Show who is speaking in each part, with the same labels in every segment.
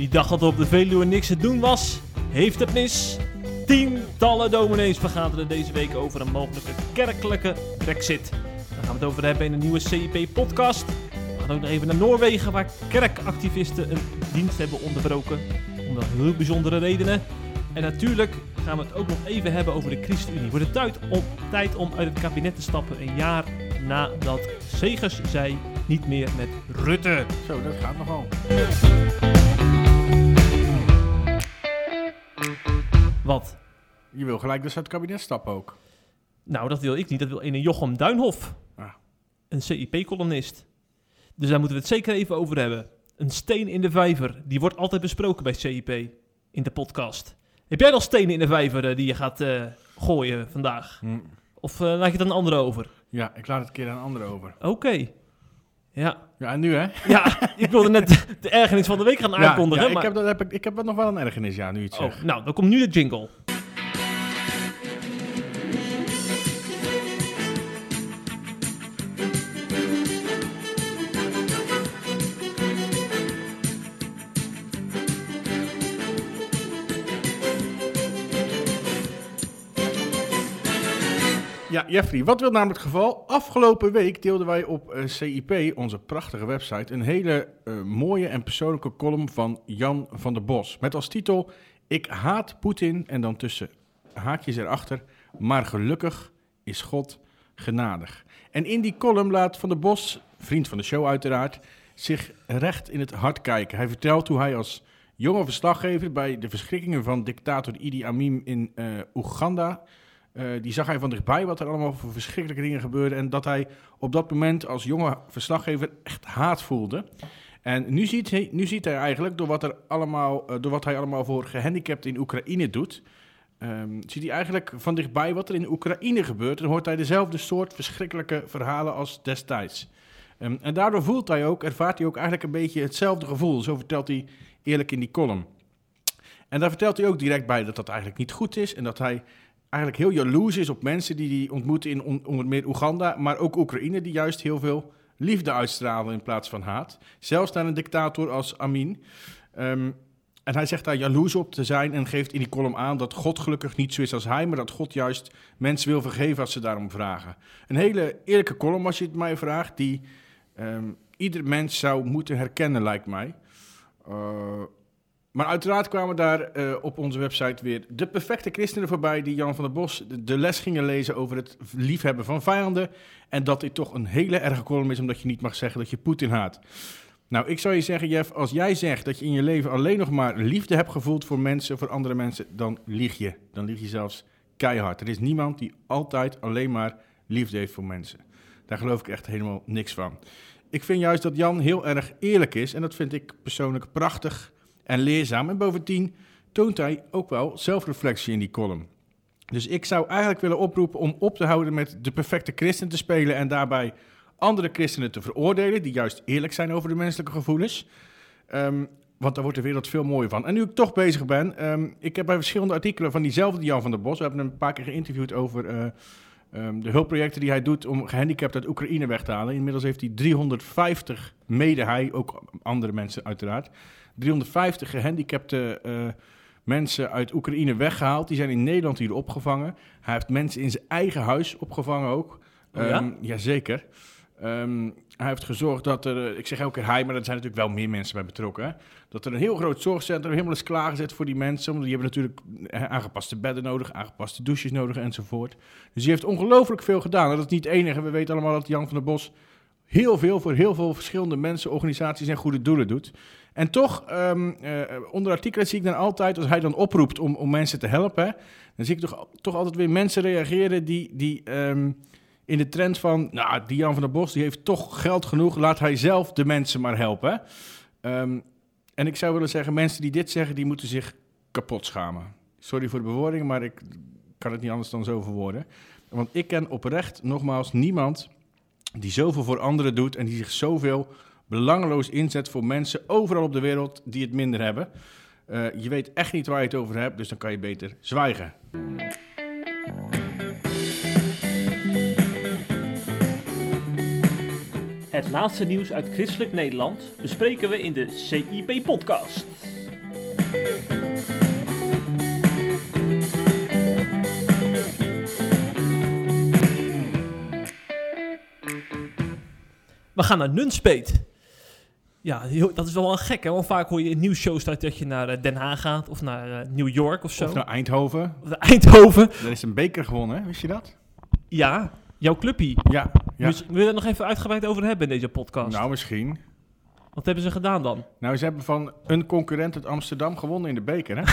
Speaker 1: Die dacht dat er op de Veluwe niks te doen was, heeft het mis. Tientallen dominees vergaderen deze week over een mogelijke kerkelijke brexit. Daar gaan we het over hebben in een nieuwe CIP-podcast. We gaan ook nog even naar Noorwegen, waar kerkactivisten een dienst hebben onderbroken. Om wel heel bijzondere redenen. En natuurlijk gaan we het ook nog even hebben over de ChristenUnie. Wordt het tijd om, tijd om uit het kabinet te stappen een jaar nadat Segers zei niet meer met Rutte.
Speaker 2: Zo, dat gaat nogal.
Speaker 1: Wat?
Speaker 2: Je wil gelijk dus uit het kabinet stappen ook.
Speaker 1: Nou, dat wil ik niet. Dat wil ene Jochem Duinhof.
Speaker 2: Ah.
Speaker 1: Een CIP-columnist. Dus daar moeten we het zeker even over hebben. Een steen in de vijver. Die wordt altijd besproken bij CIP in de podcast. Heb jij nog stenen in de vijver eh, die je gaat eh, gooien vandaag?
Speaker 2: Hm.
Speaker 1: Of eh, laat je het aan een andere over?
Speaker 2: Ja, ik laat het een keer aan een ander over.
Speaker 1: Oké. Ja.
Speaker 2: Ja, en nu hè?
Speaker 1: ja, ik wilde net de, ergernis van de week gaan
Speaker 2: Ja,
Speaker 1: aankondigen.
Speaker 2: ja, ik,
Speaker 1: maar...
Speaker 2: heb dat, heb ik, ik heb nog wel een ergernis, ja, nu zegt.
Speaker 1: Oh, nou, dan komt nu de jingle.
Speaker 2: Ja, Jeffrey, wat wil namelijk het geval? Afgelopen week deelden wij op eh, CIP, onze prachtige website, een hele eh, mooie en persoonlijke column van Jan van der Bos. Met als titel, ik haat Poetin en dan tussen haakjes erachter, maar gelukkig is God genadig. En in die column laat Van der Bos, vriend van de show uiteraard, zich recht in het hart kijken. Hij vertelt hoe hij als jonge verslaggever bij de verschrikkingen van dictator Idi Amin in eh, Oeganda eh, die zag hij van dichtbij wat er allemaal voor verschrikkelijke dingen gebeurden. En dat hij op dat moment als jonge verslaggever echt haat voelde. En nu ziet hij, nu ziet hij eigenlijk, door wat, er allemaal, eh, door wat hij allemaal voor gehandicapten in Oekraïne doet, ehm, ziet hij eigenlijk van dichtbij wat er in Oekraïne gebeurt. En hoort hij dezelfde soort verschrikkelijke verhalen als destijds. Ehm, en daardoor voelt hij ook, ervaart hij ook eigenlijk een beetje hetzelfde gevoel. Zo vertelt hij eerlijk in die column. En daar vertelt hij ook direct bij dat dat eigenlijk niet goed is. En dat hij eigenlijk heel jaloers is op mensen die hij ontmoet in on- onder meer Oeganda, maar ook Oekraïne, die juist heel veel liefde uitstralen in plaats van haat. Zelfs naar een dictator als Amin. Ehm, en hij zegt daar jaloers op te zijn en geeft in die column aan dat God gelukkig niet zo is als hij, maar dat God juist mensen wil vergeven als ze daarom vragen. Een hele eerlijke column, als je het mij vraagt, die ehm, ieder mens zou moeten herkennen, lijkt mij. Eh, maar uiteraard kwamen daar eh, op onze website weer de perfecte christenen voorbij die Jan van der Bos de, les gingen lezen over het liefhebben van vijanden. En dat dit toch een hele erge column is, omdat je niet mag zeggen dat je Poetin haat. Nou, ik zou je zeggen, Jeff, als jij zegt dat je in je leven alleen nog maar liefde hebt gevoeld voor mensen, voor andere mensen, dan lieg je. Dan lieg je zelfs keihard. Er is niemand die altijd alleen maar liefde heeft voor mensen. Daar geloof ik echt helemaal niks van. Ik vind juist dat Jan heel erg eerlijk is en dat vind ik persoonlijk prachtig en leerzaam. En bovendien toont hij ook wel zelfreflectie in die column. Dus ik zou eigenlijk willen oproepen om op te houden met de perfecte christen te spelen en daarbij andere christenen te veroordelen die juist eerlijk zijn over de menselijke gevoelens. Ehm, want daar wordt de wereld veel mooier van. En nu ik toch bezig ben, ehm, ik heb bij verschillende artikelen van diezelfde Jan van der Bos, we hebben hem een paar keer geïnterviewd over eh, ehm, de hulpprojecten die hij doet om gehandicapten uit Oekraïne weg te halen. Inmiddels heeft hij 350, mede hij, ook andere mensen uiteraard, 350 gehandicapte eh, mensen uit Oekraïne weggehaald. Die zijn in Nederland hier opgevangen. Hij heeft mensen in zijn eigen huis opgevangen ook.
Speaker 1: Oh ja?
Speaker 2: Ehm, jazeker. Ehm, hij heeft gezorgd dat er, eh, ik zeg elke keer hij, maar er zijn natuurlijk wel meer mensen bij betrokken. Hè? Dat er een heel groot zorgcentrum helemaal is klaargezet voor die mensen. Want die hebben natuurlijk eh, aangepaste bedden nodig, aangepaste douches nodig enzovoort. Dus die heeft ongelooflijk veel gedaan. En dat is niet het enige. We weten allemaal dat Jan van der Bos heel veel voor heel veel verschillende mensen, organisaties en goede doelen doet. En toch, ehm, eh, onder artikelen zie ik dan altijd, als hij dan oproept om, om mensen te helpen, dan zie ik toch, toch altijd weer mensen reageren die, die ehm, in de trend van, nou, die Jan van der Bos, die heeft toch geld genoeg, laat hij zelf de mensen maar helpen. Ehm, en ik zou willen zeggen, mensen die dit zeggen, die moeten zich kapot schamen. Sorry voor de bewoording, maar ik kan het niet anders dan zo verwoorden. Want ik ken oprecht, nogmaals, niemand die zoveel voor anderen doet en die zich zoveel belangeloos inzet voor mensen overal op de wereld die het minder hebben. Eh, je weet echt niet waar je het over hebt, dus dan kan je beter zwijgen.
Speaker 1: Het laatste nieuws uit christelijk Nederland bespreken we in de CIP-podcast. We gaan naar Nunspeet. Ja, heel- dat is wel wel gek, hè? Want vaak hoor je in nieuwsshows dat dat je naar eh, Den Haag gaat of naar eh, New York of zo.
Speaker 2: Of naar Eindhoven.
Speaker 1: Of naar Eindhoven.
Speaker 2: Er is een beker gewonnen, hè? wist je dat?
Speaker 1: Ja, jouw clubpie.
Speaker 2: Ja. ja.
Speaker 1: Dus wil je er nog even uitgebreid over hebben in deze podcast?
Speaker 2: Nou, misschien.
Speaker 1: Wat hebben ze gedaan dan?
Speaker 2: Nou, ze hebben van een concurrent uit Amsterdam gewonnen in de beker, hè?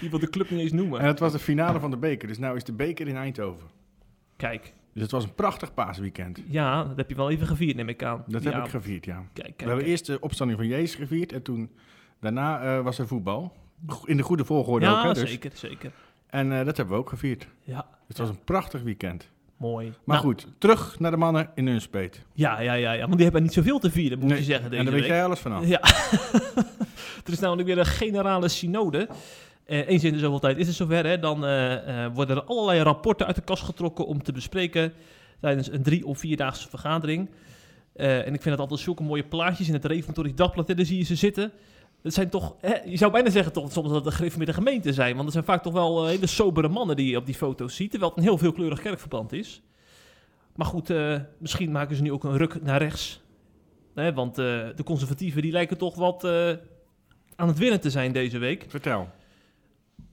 Speaker 1: Je wil de club niet eens noemen.
Speaker 2: En dat was de finale van de beker. Dus nou is de beker in Eindhoven.
Speaker 1: Kijk,
Speaker 2: Dus het was een prachtig paasweekend.
Speaker 1: ja, dat heb je wel even gevierd, neem ik aan.
Speaker 2: Dat heb ik gevierd, ja.
Speaker 1: Kijk, kijk,
Speaker 2: We hebben
Speaker 1: kijk.
Speaker 2: eerst de opstanding van Jezus gevierd en toen daarna eh, was er voetbal. In de goede volgorde ook,
Speaker 1: Ja,
Speaker 2: hè? Dus.
Speaker 1: zeker, zeker.
Speaker 2: En eh, dat hebben we ook gevierd.
Speaker 1: Ja,
Speaker 2: Het was een prachtig weekend.
Speaker 1: mooi.
Speaker 2: Maar
Speaker 1: Nou,
Speaker 2: goed, terug naar de mannen in Nunspeet.
Speaker 1: Ja, ja, ja, ja, want die hebben niet zoveel te vieren, moet
Speaker 2: Nee,
Speaker 1: je zeggen, deze
Speaker 2: en daar weet jij alles vanaf.
Speaker 1: Ja. er is namelijk weer een generale synode. Eh, eens in de zoveel tijd is het zover. Hè? Dan eh, eh, worden er allerlei rapporten uit de kast getrokken om te bespreken tijdens een drie- of vierdaagse vergadering. En ik vind het altijd zulke mooie plaatjes in het Reformatorisch Dagblad. Daar zie je ze zitten. Dat zijn toch, hè, je zou bijna zeggen toch soms dat de gereformeerde gemeente zijn. Want er zijn vaak toch wel hele sobere mannen die je op die foto's ziet. Terwijl het een heel veelkleurig kerkverband is. Maar goed, misschien maken ze nu ook een ruk naar rechts. Want de conservatieven die lijken toch wat aan het winnen te zijn deze week.
Speaker 2: Vertel.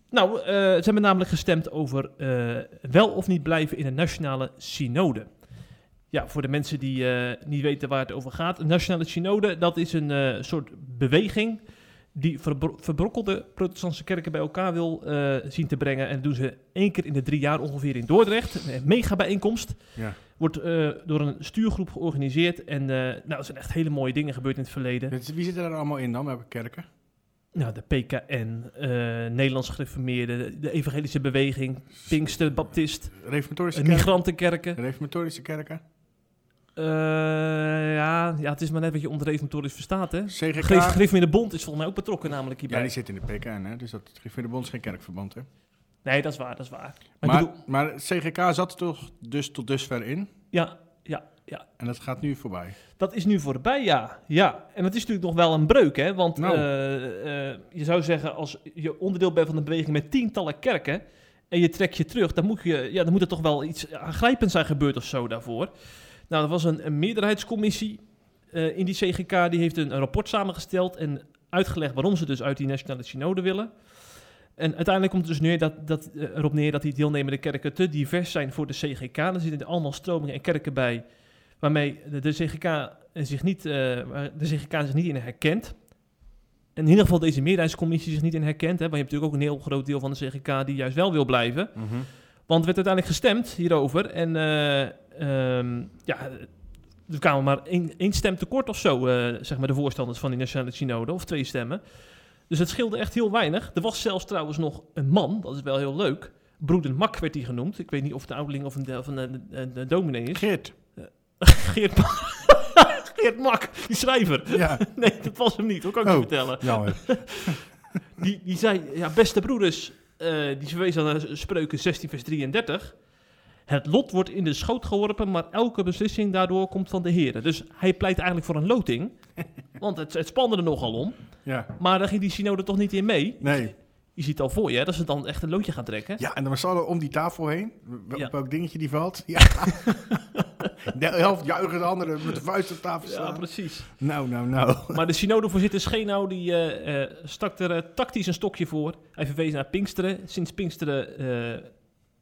Speaker 1: Nou, eh, ze hebben namelijk gestemd over eh, wel of niet blijven in een nationale synode. Ja, voor de mensen die eh, niet weten waar het over gaat. Een nationale synode, dat is een soort beweging die verbro- verbrokkelde protestantse kerken bij elkaar wil zien te brengen. En dat doen ze één keer in de drie jaar ongeveer in Dordrecht. Een mega bijeenkomst.
Speaker 2: Ja.
Speaker 1: Wordt door een stuurgroep georganiseerd. En nou, er zijn echt hele mooie dingen gebeurd in het verleden.
Speaker 2: Wie zitten er allemaal in dan? We hebben kerken.
Speaker 1: Nou, de PKN, eh Nederlands gereformeerde, de, de evangelische beweging, Pinkster, Baptist,
Speaker 2: Reformatorische
Speaker 1: eh,
Speaker 2: kerken.
Speaker 1: migrantenkerken.
Speaker 2: Reformatorische kerken.
Speaker 1: Eh, ja, ja, het is maar net wat je onder reformatorisch verstaat, hè?
Speaker 2: CGK.
Speaker 1: Gere- Gereformeerde Bond is volgens mij ook betrokken namelijk hierbij.
Speaker 2: Ja, die zit in de PKN, hè? Dus dat geeft de bond is geen kerkverband, hè?
Speaker 1: Nee, dat is waar, dat is waar. Maar,
Speaker 2: Maar,
Speaker 1: bedoel,
Speaker 2: CGK zat er toch dus tot dusver in.
Speaker 1: ja, ja, ja.
Speaker 2: En dat gaat nu voorbij.
Speaker 1: Dat is nu voorbij, ja. ja. En dat is natuurlijk nog wel een breuk, hè? Want
Speaker 2: Nou.
Speaker 1: eh, eh, je zou zeggen, als je onderdeel bent van een beweging met tientallen kerken... en je trekt je terug, dan moet, je, ja, dan moet er toch wel iets aangrijpends zijn gebeurd of zo daarvoor. Nou, er was een, een meerderheidscommissie eh, in die CGK... die heeft een, een rapport samengesteld en uitgelegd... waarom ze dus uit die nationale synode willen... En uiteindelijk komt het dus neer dat, dat, erop neer dat die deelnemende kerken te divers zijn voor de CGK. Er zitten allemaal stromingen en kerken bij waarmee de, de CGK zich niet, eh, de CGK zich niet in herkent. En in ieder geval deze meerderheidscommissie zich niet in herkent. Hè, want je hebt natuurlijk ook een heel groot deel van de CGK die juist wel wil blijven. Want er werd uiteindelijk gestemd hierover. En eh, ehm, ja, er kwamen maar één, één stem tekort of zo, eh, zeg maar de voorstanders van die Nationale Synode. Of twee stemmen. Dus het scheelde echt heel weinig. Er was zelfs trouwens nog een man, dat is wel heel leuk. Broeder Mak werd hij genoemd. Ik weet niet of een ouderling of een, een, een, een dominee is.
Speaker 2: Geert.
Speaker 1: Geert, Ma- Geert Mak, die schrijver.
Speaker 2: Ja.
Speaker 1: Nee, dat was hem niet, dat kan ik je
Speaker 2: Oh.
Speaker 1: vertellen.
Speaker 2: Jammer.
Speaker 1: Die, die zei, ja, beste broeders, eh, die verwees aan Spreuken 16 vers 33. Het lot wordt in de schoot geworpen, maar elke beslissing daardoor komt van de Heer. Dus hij pleit eigenlijk voor een loting, want het, het spande er nogal om.
Speaker 2: Ja.
Speaker 1: Maar daar ging die synode toch niet in mee.
Speaker 2: Nee.
Speaker 1: Je ziet al voor je, hè, dat ze dan echt een loodje gaan trekken.
Speaker 2: Ja, en dan was alle om die tafel heen. Wel-
Speaker 1: Ja.
Speaker 2: Op welk dingetje die valt. Ja. De helft juichen, de andere met de vuist op tafel
Speaker 1: Ja, precies.
Speaker 2: nou, nou, nou.
Speaker 1: Maar de synodevoorzitter Schenau die eh, stak er eh, tactisch een stokje voor. Hij verwees naar Pinksteren. Sinds Pinksteren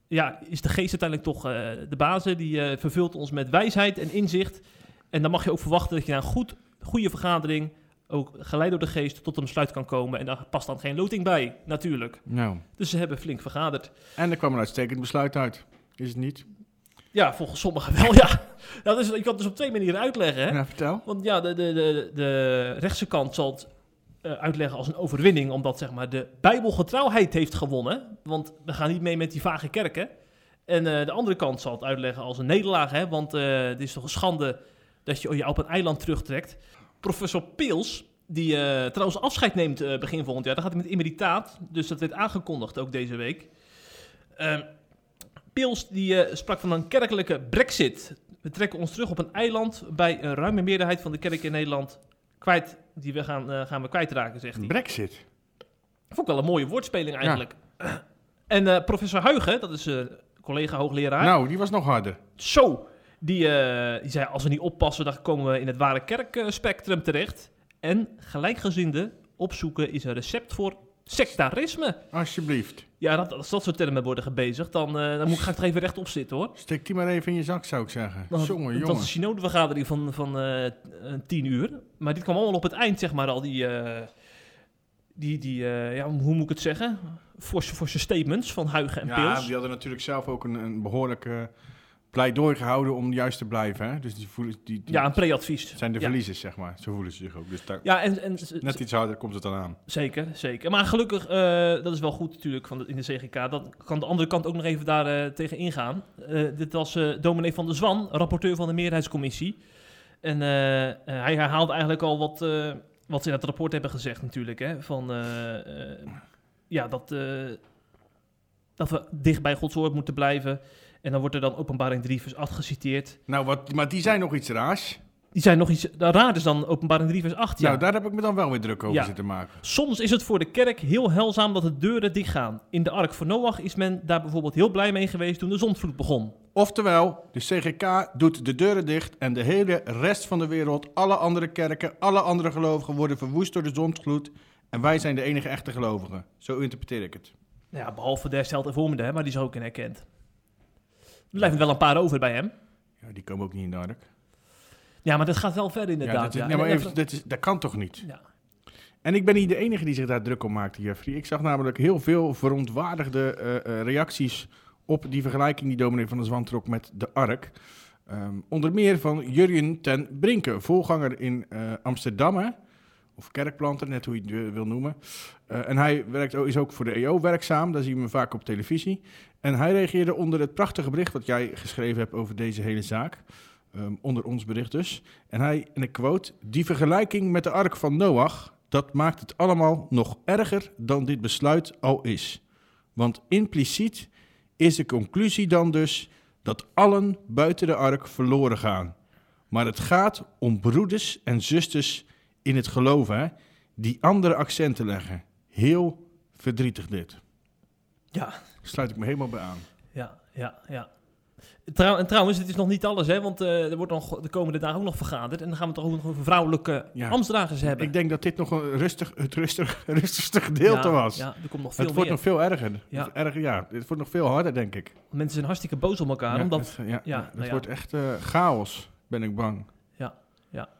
Speaker 1: ja, is de geest uiteindelijk toch de basis. Die vervult ons met wijsheid en inzicht. En dan mag je ook verwachten dat je na een goed, goede vergadering... ook geleid door de geest tot een besluit kan komen. En daar past dan geen loting bij, natuurlijk.
Speaker 2: Nou.
Speaker 1: Dus ze hebben flink vergaderd.
Speaker 2: En er kwam een uitstekend besluit uit. Is het niet?
Speaker 1: Ja, volgens sommigen wel, ja. Dat is, ik kan het dus op twee manieren uitleggen, hè.
Speaker 2: Ja, vertel.
Speaker 1: Want ja, de, de, de, de rechtse kant zal het eh, uitleggen als een overwinning, omdat zeg maar, de bijbelgetrouwheid heeft gewonnen. Want we gaan niet mee met die vage kerken. En eh, de andere kant zal het uitleggen als een nederlaag, hè? want eh, het is toch een schande dat je je op een eiland terugtrekt. Professor Peels, die trouwens afscheid neemt begin volgend jaar, dan gaat hij met emeritaat, dus dat werd aangekondigd ook deze week. Peels die, eh, sprak van een kerkelijke brexit. We trekken ons terug op een eiland bij een ruime meerderheid van de kerken in Nederland kwijt, die we gaan, eh, gaan we kwijtraken, zegt hij.
Speaker 2: Brexit.
Speaker 1: Vond ik wel een mooie woordspeling eigenlijk. En eh, professor Huigen, dat is eh collega hoogleraar,
Speaker 2: Nou, die was nog harder.
Speaker 1: zo, die, die zei als we niet oppassen, dan komen we in het ware kerkspectrum terecht. En gelijkgezinden opzoeken is een recept voor sectarisme.
Speaker 2: Alsjeblieft.
Speaker 1: Ja, dat, als dat soort termen worden gebezigd, dan, eh, dan moet, ga ik er even rechtop zitten hoor.
Speaker 2: Steek die maar even in je zak, zou ik zeggen.
Speaker 1: Want
Speaker 2: jongen,
Speaker 1: Dat
Speaker 2: jongen.
Speaker 1: is een synodevergadering van, van eh, tien uur. Maar dit kwam allemaal op het eind, zeg maar, al die... eh, die, die ja, hoe moet ik het zeggen? Forse, forse statements van Huigen en
Speaker 2: Ja,
Speaker 1: Pils.
Speaker 2: die hadden natuurlijk zelf ook een, een behoorlijk eh, pleidooi gehouden om juist te blijven. Hè? Dus die, voelen, die, die
Speaker 1: Ja, een pre-advies.
Speaker 2: zijn de
Speaker 1: ja.
Speaker 2: verliezers, zeg maar. Zo voelen ze zich ook. Dus daar,
Speaker 1: Ja, en, en
Speaker 2: net iets harder komt het dan aan.
Speaker 1: zeker, zeker. Maar gelukkig, eh, dat is wel goed natuurlijk van de, in de CGK. Dat kan de andere kant ook nog even daar eh, tegen ingaan. Eh, dit was dominee van der Zwan, rapporteur van de meerderheidscommissie. En hij herhaalde eigenlijk al wat, wat ze in het rapport hebben gezegd natuurlijk. Hè? Van, ja, dat, dat we dicht bij Gods woord moeten blijven. En dan wordt er dan openbaring 3 vers 8 geciteerd.
Speaker 2: Nou, wat, maar die zijn nog iets raars.
Speaker 1: Die zijn nog iets raar is dan openbaring 3 vers 8. Ja.
Speaker 2: Nou, daar heb ik me dan wel weer druk over
Speaker 1: Ja.
Speaker 2: zitten maken.
Speaker 1: Soms is het voor de kerk heel heilzaam dat de deuren dichtgaan. In de ark van Noach is men daar bijvoorbeeld heel blij mee geweest toen de zondvloed begon.
Speaker 2: Oftewel, de CGK doet de deuren dicht en de hele rest van de wereld, alle andere kerken, alle andere gelovigen worden verwoest door de zondvloed. En wij zijn de enige echte gelovigen. Zo interpreteer ik het.
Speaker 1: Ja, behalve de hersteld hervormde, hè, maar die is ook in herkend. Er blijven wel een paar over bij hem.
Speaker 2: Ja, die komen ook niet in de ark.
Speaker 1: Ja, maar dat gaat wel verder
Speaker 2: Ja,
Speaker 1: inderdaad.
Speaker 2: dat, is-
Speaker 1: ja.
Speaker 2: nee, maar
Speaker 1: En
Speaker 2: even, dit is, dat kan toch niet?
Speaker 1: Ja.
Speaker 2: En ik ben niet de enige die zich daar druk om maakt, Jeffrey. Ik zag namelijk heel veel verontwaardigde eh, eh, reacties op die vergelijking die dominee van der Zwan trok met de Ark. Ehm, onder meer van Jurjen ten Brinke, voorganger in eh, Amsterdam? Of kerkplanter, net hoe je het wil noemen. Eh, en hij werkt, is ook voor de EO werkzaam, daar zien we hem vaak op televisie. En hij reageerde onder het prachtige bericht wat jij geschreven hebt over deze hele zaak. Ehm, onder ons bericht dus. En hij, en ik quote, die vergelijking met de ark van Noach, dat maakt het allemaal nog erger dan dit besluit al is. Want impliciet is de conclusie dan dus dat allen buiten de ark verloren gaan. Maar het gaat om broeders en zusters in het geloven, hè, die andere accenten leggen. Heel verdrietig dit.
Speaker 1: Ja,
Speaker 2: Sluit ik me helemaal bij aan.
Speaker 1: ja, ja, ja. Trouw, en trouwens, het is nog niet alles, hè, want eh, er wordt nog de komende dagen ook nog vergaderd. En dan gaan we toch ook nog over vrouwelijke
Speaker 2: Ja.
Speaker 1: ambtsdragers hebben.
Speaker 2: Ik denk dat dit nog een rustig, het rustig, rustigste gedeelte
Speaker 1: ja,
Speaker 2: was.
Speaker 1: Ja, er komt nog veel
Speaker 2: het wordt
Speaker 1: meer.
Speaker 2: nog veel erger.
Speaker 1: Ja.
Speaker 2: Erger, ja. Het wordt nog veel harder, denk ik.
Speaker 1: Mensen zijn hartstikke boos op elkaar,
Speaker 2: ja,
Speaker 1: omdat...
Speaker 2: het, ja,
Speaker 1: ja,
Speaker 2: het
Speaker 1: nou
Speaker 2: wordt echt eh, chaos, ben ik bang.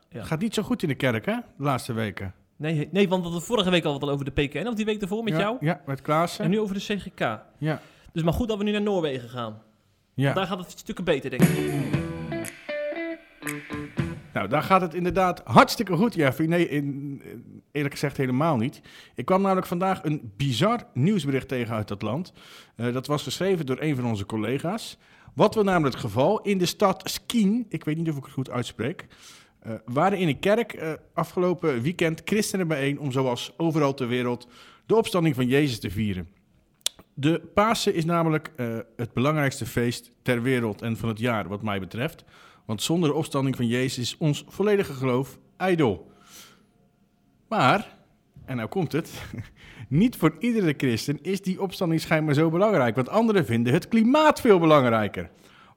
Speaker 1: Ja,
Speaker 2: gaat niet zo goed in de kerk, hè, de laatste weken.
Speaker 1: Nee, nee, want we hadden vorige week al wat al over de PKN, of die week ervoor met
Speaker 2: ja,
Speaker 1: jou.
Speaker 2: Ja, met Klaassen.
Speaker 1: En nu over de CGK.
Speaker 2: Ja,
Speaker 1: Dus maar goed dat we nu naar Noorwegen gaan.
Speaker 2: ja.
Speaker 1: Daar gaat het stukken beter, denk ik.
Speaker 2: Nou, daar gaat het inderdaad hartstikke goed, Jeffrey. Nee, in, eerlijk gezegd helemaal niet. Ik kwam namelijk vandaag een bizar nieuwsbericht tegen uit dat land. Eh, dat was geschreven door een van onze collega's. Wat was namelijk het geval? In de stad Skien, ik weet niet of ik het goed uitspreek, eh, waren in een kerk eh, afgelopen weekend christenen bijeen om zoals overal ter wereld de opstanding van Jezus te vieren. De Pasen is namelijk eh, het belangrijkste feest ter wereld en van het jaar, wat mij betreft. Want zonder de opstanding van Jezus is ons volledige geloof ijdel. Maar, en nou komt het, niet voor iedere christen is die opstanding schijnbaar zo belangrijk. Want anderen vinden het klimaat veel belangrijker.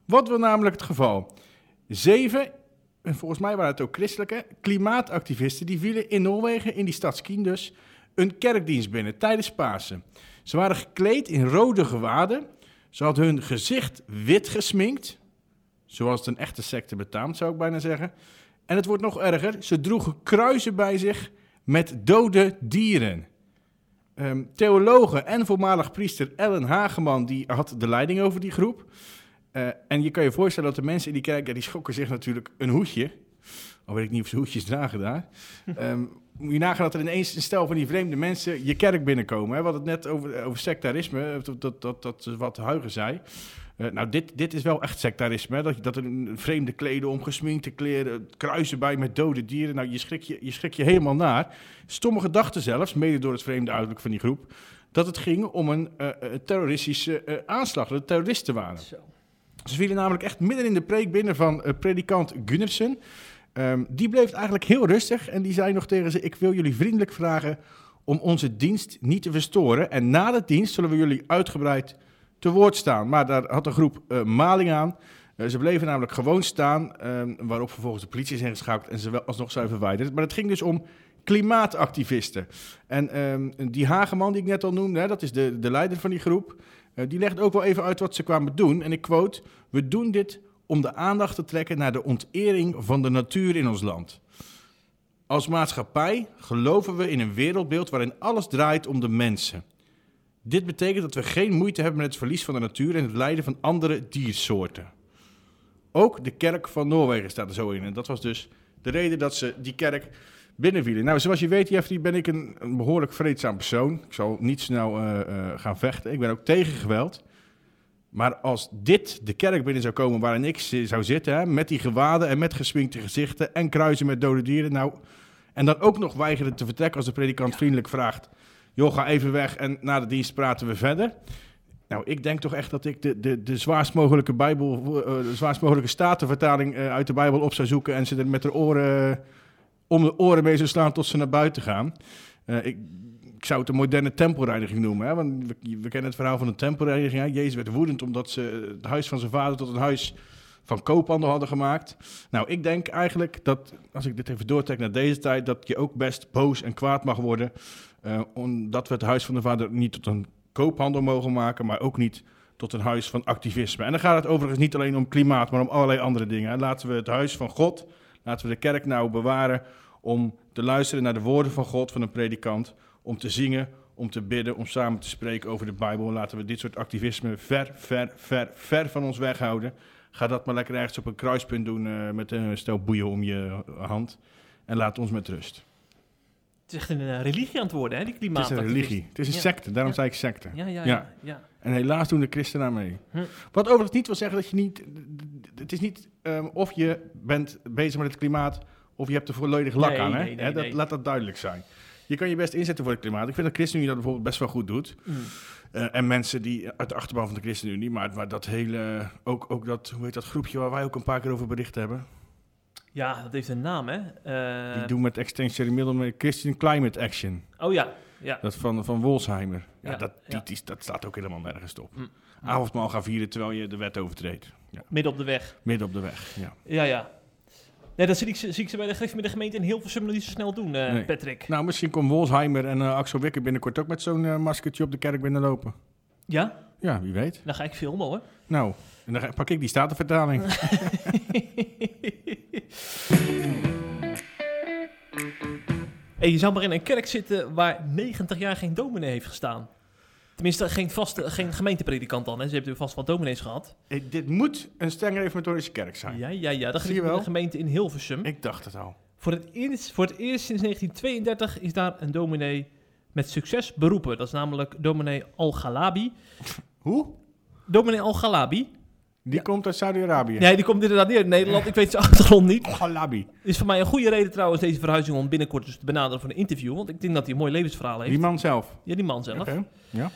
Speaker 2: Wat was namelijk het geval? Zeven, en volgens mij waren het ook christelijke, klimaatactivisten... die vielen in Noorwegen, in die stad Skien dus, een kerkdienst binnen tijdens Pasen. Ze waren gekleed in rode gewaden. Ze hadden hun gezicht wit gesminkt... Zoals het een echte secte betaamt, zou ik bijna zeggen. En het wordt nog erger. Ze droegen kruisen bij zich met dode dieren. Ehm, theologe en voormalig priester Ellen Hageman die had de leiding over die groep. Eh, en je kan je voorstellen dat de mensen in die kerk, die schokken zich natuurlijk een hoedje. Al weet ik niet of ze hoedjes dragen daar. Ehm, moet je nagaan dat er ineens een stel van die vreemde mensen je kerk binnenkomen. Hè? We hadden het net over, over sectarisme, dat, dat, dat, dat is wat Huigen zei. Eh, nou, dit, dit is wel echt sectarisme. Hè? Dat, dat er een vreemde kleden om, gesminkte kleren, kruisen bij met dode dieren. Nou, je schrik je, je, schrik je helemaal naar. Sommigen dachten zelfs, mede door het vreemde uiterlijk van die groep, dat het ging om een eh, eh, terroristische eh, aanslag, dat het terroristen waren.
Speaker 1: Zo.
Speaker 2: Ze vielen namelijk echt midden in de preek binnen van eh, predikant Gunnarsson. Ehm, die bleef eigenlijk heel rustig en die zei nog tegen ze: Ik wil jullie vriendelijk vragen om onze dienst niet te verstoren. En na de dienst zullen we jullie uitgebreid te woord staan. Maar daar had de groep uh, maling aan. Uh, ze bleven namelijk gewoon staan, um, waarop vervolgens de politie is ingeschakeld en ze wel alsnog zijn verwijderd. Maar het ging dus om klimaatactivisten. En um, die Hageman die ik net al noemde, hè, dat is de, de leider van die groep, die legt ook wel even uit wat ze kwamen doen. En ik quote, we doen dit om de aandacht te trekken naar de ontering van de natuur in ons land. Als maatschappij geloven we in een wereldbeeld waarin alles draait om de mensen. Dit betekent dat we geen moeite hebben met het verlies van de natuur en het lijden van andere diersoorten. Ook de kerk van Noorwegen staat er zo in. En dat was dus de reden dat ze die kerk binnenvielen. Nou, zoals je weet, Jeffrey, ben ik een, een behoorlijk vreedzaam persoon. Ik zal niet snel uh, uh, gaan vechten. Ik ben ook tegen geweld. Maar als dit de kerk binnen zou komen waarin ik zou zitten, hè, met die gewaden en met gesminkte gezichten en kruisen met dode dieren, nou, en dan ook nog weigeren te vertrekken als de predikant vriendelijk vraagt, joh, ga even weg en na de dienst praten we verder. Nou, ik denk toch echt dat ik de, de, de zwaarst mogelijke Bijbel, uh, de zwaarst mogelijke statenvertaling uit de Bijbel op zou zoeken en ze er met de oren om de oren mee zou slaan tot ze naar buiten gaan. Uh, ik, ik zou het een moderne tempelreiniging noemen. Hè? Want we, kennen het verhaal van de tempelreiniging. Hè? Jezus werd woedend omdat ze het huis van zijn vader tot een huis van koophandel hadden gemaakt. Nou, ik denk eigenlijk dat, als ik dit even doortrek naar deze tijd, dat je ook best boos en kwaad mag worden. Uh, omdat we het huis van de vader niet tot een koophandel mogen maken, maar ook niet tot een huis van activisme. En dan gaat het overigens niet alleen om klimaat, maar om allerlei andere dingen. Laten we het huis van God, laten we de kerk nou bewaren om te luisteren naar de woorden van God, van een predikant om te zingen, om te bidden, om samen te spreken over de Bijbel. Laten we dit soort activisme ver, ver, ver, ver van ons weghouden. Ga dat maar lekker ergens op een kruispunt doen uh, met een stel boeien om je hand. En laat ons met rust.
Speaker 1: Het is echt een uh, religie aan het worden, hè, die klimaat.
Speaker 2: Het is een religie. Het is een ja. secte, daarom ja. zei ik secte.
Speaker 1: Ja, ja, ja. ja.
Speaker 2: En helaas doen de christenen aan mee. Hm. Wat overigens niet wil zeggen dat je niet... Het is niet um, of je bent bezig met het klimaat... of je hebt er volledig lak
Speaker 1: nee,
Speaker 2: aan. Hè?
Speaker 1: Nee, nee,
Speaker 2: hè? Dat, laat dat duidelijk zijn. Je kan je best inzetten voor het klimaat. Ik vind dat ChristenUnie dat bijvoorbeeld best wel goed doet.
Speaker 1: Mm.
Speaker 2: Uh, en mensen die uit de achterban van de ChristenUnie, maar, maar dat hele, ook, ook dat, hoe heet dat groepje waar wij ook een paar keer over bericht hebben.
Speaker 1: Ja, dat heeft een naam, hè? Uh,
Speaker 2: die doen met Extinction Middle Christian Climate Action.
Speaker 1: Oh ja, ja.
Speaker 2: Dat van, van Wolsheimer. Ja,
Speaker 1: Ja,
Speaker 2: dat, die,
Speaker 1: ja.
Speaker 2: dat staat ook helemaal nergens op.
Speaker 1: Mm.
Speaker 2: Avondmaal gaan vieren terwijl je de wet overtreedt. Ja.
Speaker 1: Midden op de weg.
Speaker 2: Midden op de weg. Ja.
Speaker 1: Ja, ja. Nee, dat zie ik, zie ik ze bij de gemeente, gemeente in Hilversum nog niet zo snel doen, eh,
Speaker 2: Nee.
Speaker 1: Patrick.
Speaker 2: Nou, misschien komt Wolsheimer en eh, Axel Wikker binnenkort ook met zo'n maskertje op de kerk binnenlopen.
Speaker 1: Ja?
Speaker 2: Ja, wie weet.
Speaker 1: Dan ga ik filmen, hoor.
Speaker 2: Nou, en dan pak ik die statenvertaling.
Speaker 1: Hey, je zou maar in een kerk zitten waar 90 jaar geen dominee heeft gestaan. Tenminste, geen, vaste, geen gemeentepredikant dan. Hè. Ze hebben vast wel dominees gehad.
Speaker 2: Eh, dit moet een strenge reformatorische kerk zijn.
Speaker 1: Ja, ja, ja. Dat
Speaker 2: Zie je
Speaker 1: is
Speaker 2: wel?
Speaker 1: de gemeente in Hilversum.
Speaker 2: Ik dacht het al.
Speaker 1: Voor, het eerst, voor het eerst sinds 1932 is daar een dominee met succes beroepen. Dat is namelijk dominee Al-Galabi.
Speaker 2: Hoe?
Speaker 1: Dominee Al-Galabi.
Speaker 2: Die
Speaker 1: Ja.
Speaker 2: komt uit Saudi-Arabië.
Speaker 1: Nee, die komt inderdaad niet uit Nederland. Ik weet zijn achtergrond niet.
Speaker 2: Galabi.
Speaker 1: Is voor mij een goede reden trouwens deze verhuizing om binnenkort dus te benaderen voor een interview. Want ik denk dat hij een mooi levensverhaal heeft.
Speaker 2: Die man zelf.
Speaker 1: Ja, die man zelf.
Speaker 2: Ja,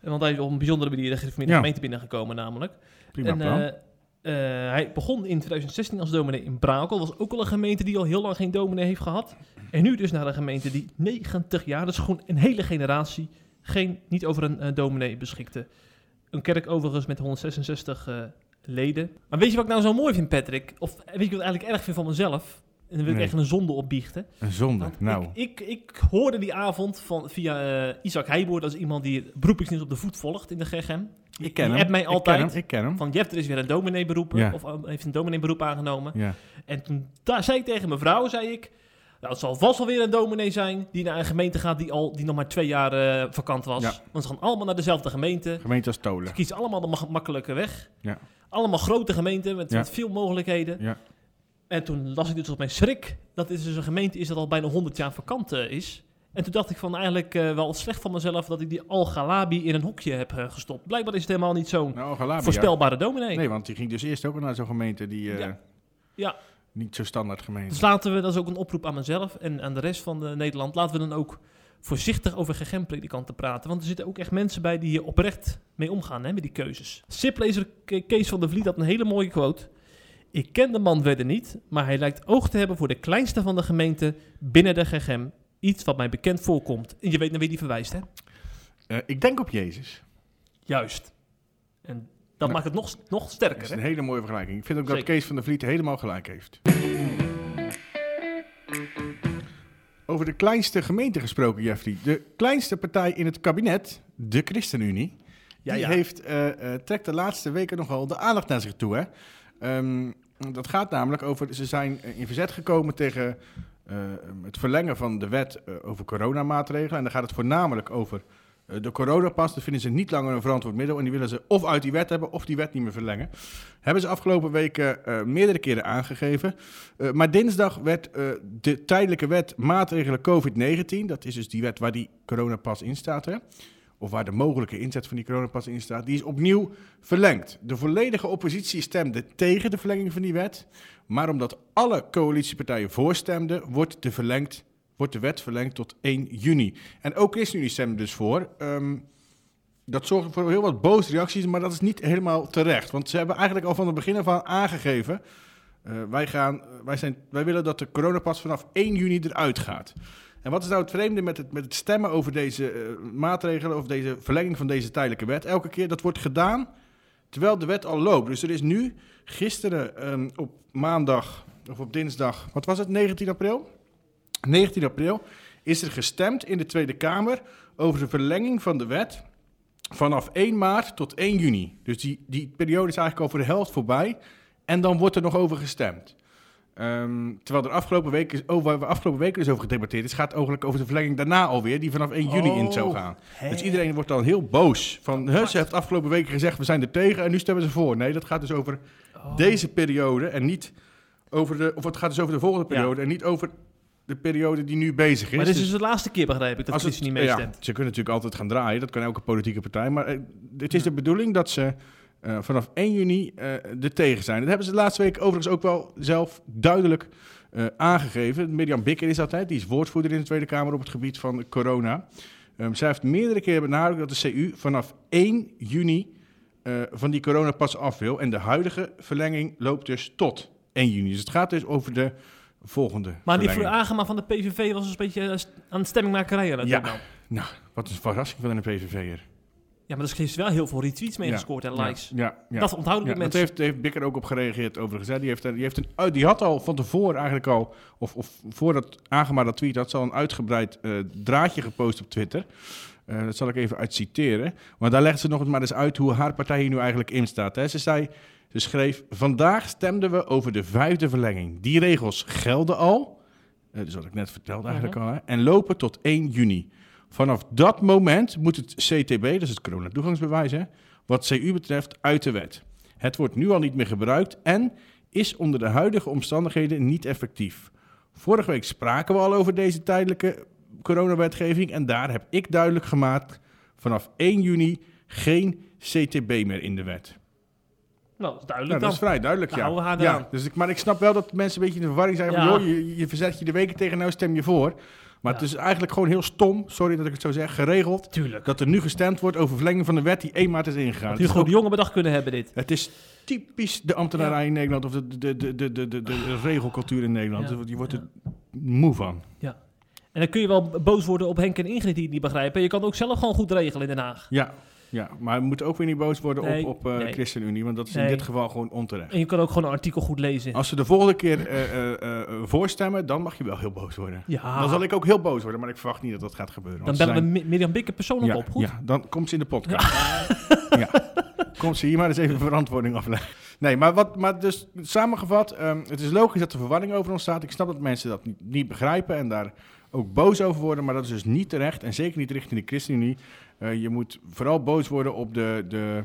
Speaker 1: En Want hij is op een bijzondere manier de gereformeerde
Speaker 2: Ja.
Speaker 1: gemeente binnengekomen namelijk.
Speaker 2: prima
Speaker 1: en,
Speaker 2: plan.
Speaker 1: eh, eh, hij begon in 2016 als dominee in Brakel. Dat was ook al een gemeente die al heel lang geen dominee heeft gehad. En nu dus naar een gemeente die 90 jaar, dus gewoon een hele generatie, geen, niet over een eh, dominee beschikte. Een kerk overigens met 166 eh, leden. Maar weet je wat ik nou zo mooi vind, Patrick? Of weet je wat ik eigenlijk erg vind van mezelf? En dan wil ik echt een zonde opbiechten.
Speaker 2: een zonde.
Speaker 1: Want
Speaker 2: Nou,
Speaker 1: Ik, ik, ik hoorde die avond van, via eh, Isaac Heijboer, dat is iemand die beroepingsdienst op de voet volgt in de GGM.
Speaker 2: Ik ken
Speaker 1: die
Speaker 2: hem.
Speaker 1: mij
Speaker 2: Ik
Speaker 1: altijd
Speaker 2: ken hem. Ik ken hem.
Speaker 1: van Jeff, er is weer een dominee beroepen,
Speaker 2: Ja.
Speaker 1: of eh, heeft een dominee beroep aangenomen.
Speaker 2: Ja.
Speaker 1: En toen daar zei ik tegen mijn vrouw, zei ik, nou, het zal vast wel weer een dominee zijn die naar een gemeente gaat die, al, die nog maar twee jaar eh, vakant was.
Speaker 2: Ja.
Speaker 1: Want ze gaan allemaal naar dezelfde gemeente.
Speaker 2: Gemeente als
Speaker 1: Ze
Speaker 2: Tolen.
Speaker 1: kiezen allemaal de mak- makkelijke weg.
Speaker 2: Ja.
Speaker 1: Allemaal grote gemeenten met,
Speaker 2: Ja.
Speaker 1: met veel mogelijkheden.
Speaker 2: Ja.
Speaker 1: En toen las ik dus op mijn schrik dat dit dus een gemeente is dat al bijna 100 jaar vakant eh, is. En toen dacht ik van eigenlijk eh, wel slecht van mezelf dat ik die Al-Galabi in een hokje heb eh, gestopt. Blijkbaar is het helemaal niet zo'n
Speaker 2: Nou,
Speaker 1: voorspelbare dominee.
Speaker 2: Nee, want die ging dus eerst ook naar zo'n gemeente die...
Speaker 1: Ja. Ja.
Speaker 2: Niet zo standaard gemeente.
Speaker 1: Dus laten we, dat is ook een oproep aan mezelf en aan de rest van de Nederland, laten we dan ook voorzichtig over GGM-predikanten praten. Want er zitten ook echt mensen bij die hier oprecht mee omgaan, hè, met die keuzes. Siplezer Ke- Kees van der Vliet had een hele mooie quote. Ik ken de man verder niet, maar hij lijkt oog te hebben voor de kleinste van de gemeenten binnen de GGM. Iets wat mij bekend voorkomt. En je weet naar wie die verwijst, hè?
Speaker 2: Eh, ik denk op Jezus.
Speaker 1: Juist. En dat
Speaker 2: Nou,
Speaker 1: maakt het nog, nog
Speaker 2: Dat
Speaker 1: sterker,
Speaker 2: is
Speaker 1: hè?
Speaker 2: een hele mooie vergelijking. Ik vind ook dat. Kees van der Vliet helemaal gelijk heeft. Over de kleinste gemeente gesproken, Jeffrey. De kleinste partij in het kabinet, de ChristenUnie,
Speaker 1: Ja,
Speaker 2: die
Speaker 1: ja.
Speaker 2: Heeft, eh, eh, trekt de laatste weken nogal de aandacht naar zich toe. Hè? Ehm, dat gaat namelijk over, ze zijn in verzet gekomen tegen eh, het verlengen van de wet over coronamaatregelen. En dan gaat het voornamelijk over de coronapas. Dat vinden ze niet langer een verantwoord middel. En die willen ze of uit die wet hebben of die wet niet meer verlengen. Hebben ze afgelopen weken eh, meerdere keren aangegeven. Eh, maar dinsdag werd eh, de tijdelijke wet maatregelen COVID-19, dat is dus die wet waar die coronapas in staat, hè? of waar de mogelijke inzet van die coronapas in staat, die is opnieuw verlengd. De volledige oppositie stemde tegen de verlenging van die wet, maar omdat alle coalitiepartijen voorstemden, wordt de, verlengd, wordt de wet verlengd tot 1 juni. En ook ChristenUnie stemde dus voor. Ehm, dat zorgde voor heel wat boze reacties, maar dat is niet helemaal terecht. Want ze hebben eigenlijk al van het begin af aan aangegeven... eh, wij, gaan, wij, zijn, wij willen dat de coronapas vanaf 1 juni eruit gaat. En wat is nou het vreemde met het, met het stemmen over deze eh, maatregelen... of deze verlenging van deze tijdelijke wet? Elke keer dat wordt gedaan terwijl de wet al loopt. Dus er is nu gisteren ehm, op maandag of op dinsdag... wat was het, 19 april? 19 april is er gestemd in de Tweede Kamer... over de verlenging van de wet vanaf 1 maart tot 1 juni. Dus die, die periode is eigenlijk al voor de helft voorbij. En dan wordt er nog over gestemd. Ehm, terwijl er afgelopen week is, over, we afgelopen week is over gedebatteerd is, gaat eigenlijk over de verlenging daarna alweer, die vanaf 1 juni in zou
Speaker 1: Oh,
Speaker 2: gaan. Dus iedereen wordt dan heel boos. Van, huh, ze heeft afgelopen week gezegd, we zijn er tegen en nu stemmen ze voor. Nee, dat gaat dus over
Speaker 1: Oh.
Speaker 2: deze periode en niet over de, of het gaat dus over de volgende
Speaker 1: Ja.
Speaker 2: periode en niet over de periode die nu bezig is.
Speaker 1: Maar dit is
Speaker 2: Dus-
Speaker 1: dus de laatste keer, begrijp ik, dat
Speaker 2: als het-
Speaker 1: niet meestemt.
Speaker 2: Ja, ze kunnen natuurlijk altijd gaan draaien. Dat kan elke politieke partij. Maar eh, het is de bedoeling dat ze eh, vanaf 1 juni eh er tegen zijn. Dat hebben ze de laatste week overigens ook wel zelf duidelijk aangegeven. Mirjam Bikker is hè? die is woordvoerder in de Tweede Kamer op het gebied van corona. Ehm, zij heeft meerdere keren benadrukt dat de CU vanaf 1 juni van die coronapas af wil. En de huidige verlenging loopt dus tot 1 juni. Dus het gaat dus over de volgende
Speaker 1: Maar die voor Agema van de PVV was een beetje eh, aan stemmingmakerij. aan het
Speaker 2: Ja.
Speaker 1: nou.
Speaker 2: Nou, wat een verrassing van een PVV'er.
Speaker 1: ja, maar er is wel heel veel retweets mee
Speaker 2: Ja,
Speaker 1: gescoord en likes.
Speaker 2: Ja, ja.
Speaker 1: Dat onthouden
Speaker 2: Ja,
Speaker 1: de
Speaker 2: dat
Speaker 1: mensen.
Speaker 2: heeft, heeft Bikker ook op gereageerd overigens. Hè. Die, heeft, die, heeft een, uit- die had al van tevoren eigenlijk al, of, of voordat Agema dat tweet had, ze al een uitgebreid eh, draadje gepost op Twitter. Eh, dat zal ik even uit citeren. Maar daar legt ze nog eens maar eens uit hoe haar partij hier nu eigenlijk in staat. Hè. Ze zei, ze schreef, vandaag stemden we over de vijfde verlenging. Die regels gelden al, eh, dus wat ik net vertelde eigenlijk al, hè, en lopen tot 1 juni. Vanaf dat moment moet het CTB, dat is het coronatoegangsbewijs, hè, wat CU betreft, uit de wet. Het wordt nu al niet meer gebruikt en is onder de huidige omstandigheden niet effectief. Vorige week spraken we al over deze tijdelijke coronawetgeving en daar heb ik duidelijk gemaakt vanaf 1 juni geen CTB meer in de wet.
Speaker 1: Nou, dat is duidelijk
Speaker 2: Nou, dat is vrij duidelijk, ja. ja dus ik, maar ik snap wel dat mensen een beetje in de verwarring zijn van...
Speaker 1: Ja.
Speaker 2: joh, je, je verzet je de weken tegen, nou stem je voor. Maar
Speaker 1: Ja.
Speaker 2: het is eigenlijk gewoon heel stom, sorry dat ik het zo zeg, geregeld...
Speaker 1: Tuurlijk.
Speaker 2: dat er nu gestemd wordt over verlenging van de wet die 1 maart is ingegaan. Ook-
Speaker 1: de Jonge bedacht kunnen hebben dit.
Speaker 2: het is typisch de ambtenarij in Nederland... of de, de, de, de, de, de, de regelcultuur in Nederland.
Speaker 1: Ja.
Speaker 2: Je wordt er
Speaker 1: Ja.
Speaker 2: moe van.
Speaker 1: En dan kun je wel boos worden op Henk en Ingrid die het niet begrijpen. Je kan het ook zelf gewoon goed regelen in Den Haag.
Speaker 2: Ja, ja, maar we moeten ook weer niet boos worden
Speaker 1: Nee,
Speaker 2: op, op eh,
Speaker 1: nee.
Speaker 2: ChristenUnie... want dat is in dit geval gewoon onterecht.
Speaker 1: En je kan ook gewoon een artikel goed lezen.
Speaker 2: Als ze de volgende keer eh, eh, voorstemmen, dan mag je wel heel boos worden.
Speaker 1: Ja,
Speaker 2: Dan zal ik ook heel boos worden, maar ik verwacht niet dat dat gaat gebeuren.
Speaker 1: dan bellen we
Speaker 2: zijn-
Speaker 1: Mi- Mirjam Bikker persoonlijk
Speaker 2: ja,
Speaker 1: op. Goed?
Speaker 2: Ja, dan komt ze in de podcast. Ja. Komt ze hier maar eens even verantwoording afleggen. Nee, maar, wat, maar dus samengevat, ehm, het is logisch dat er verwarring over ontstaat. Ik snap dat mensen dat niet, niet begrijpen en daar ook boos over worden, maar dat is dus niet terecht en zeker niet richting de ChristenUnie. Eh, je moet vooral boos worden op de, de,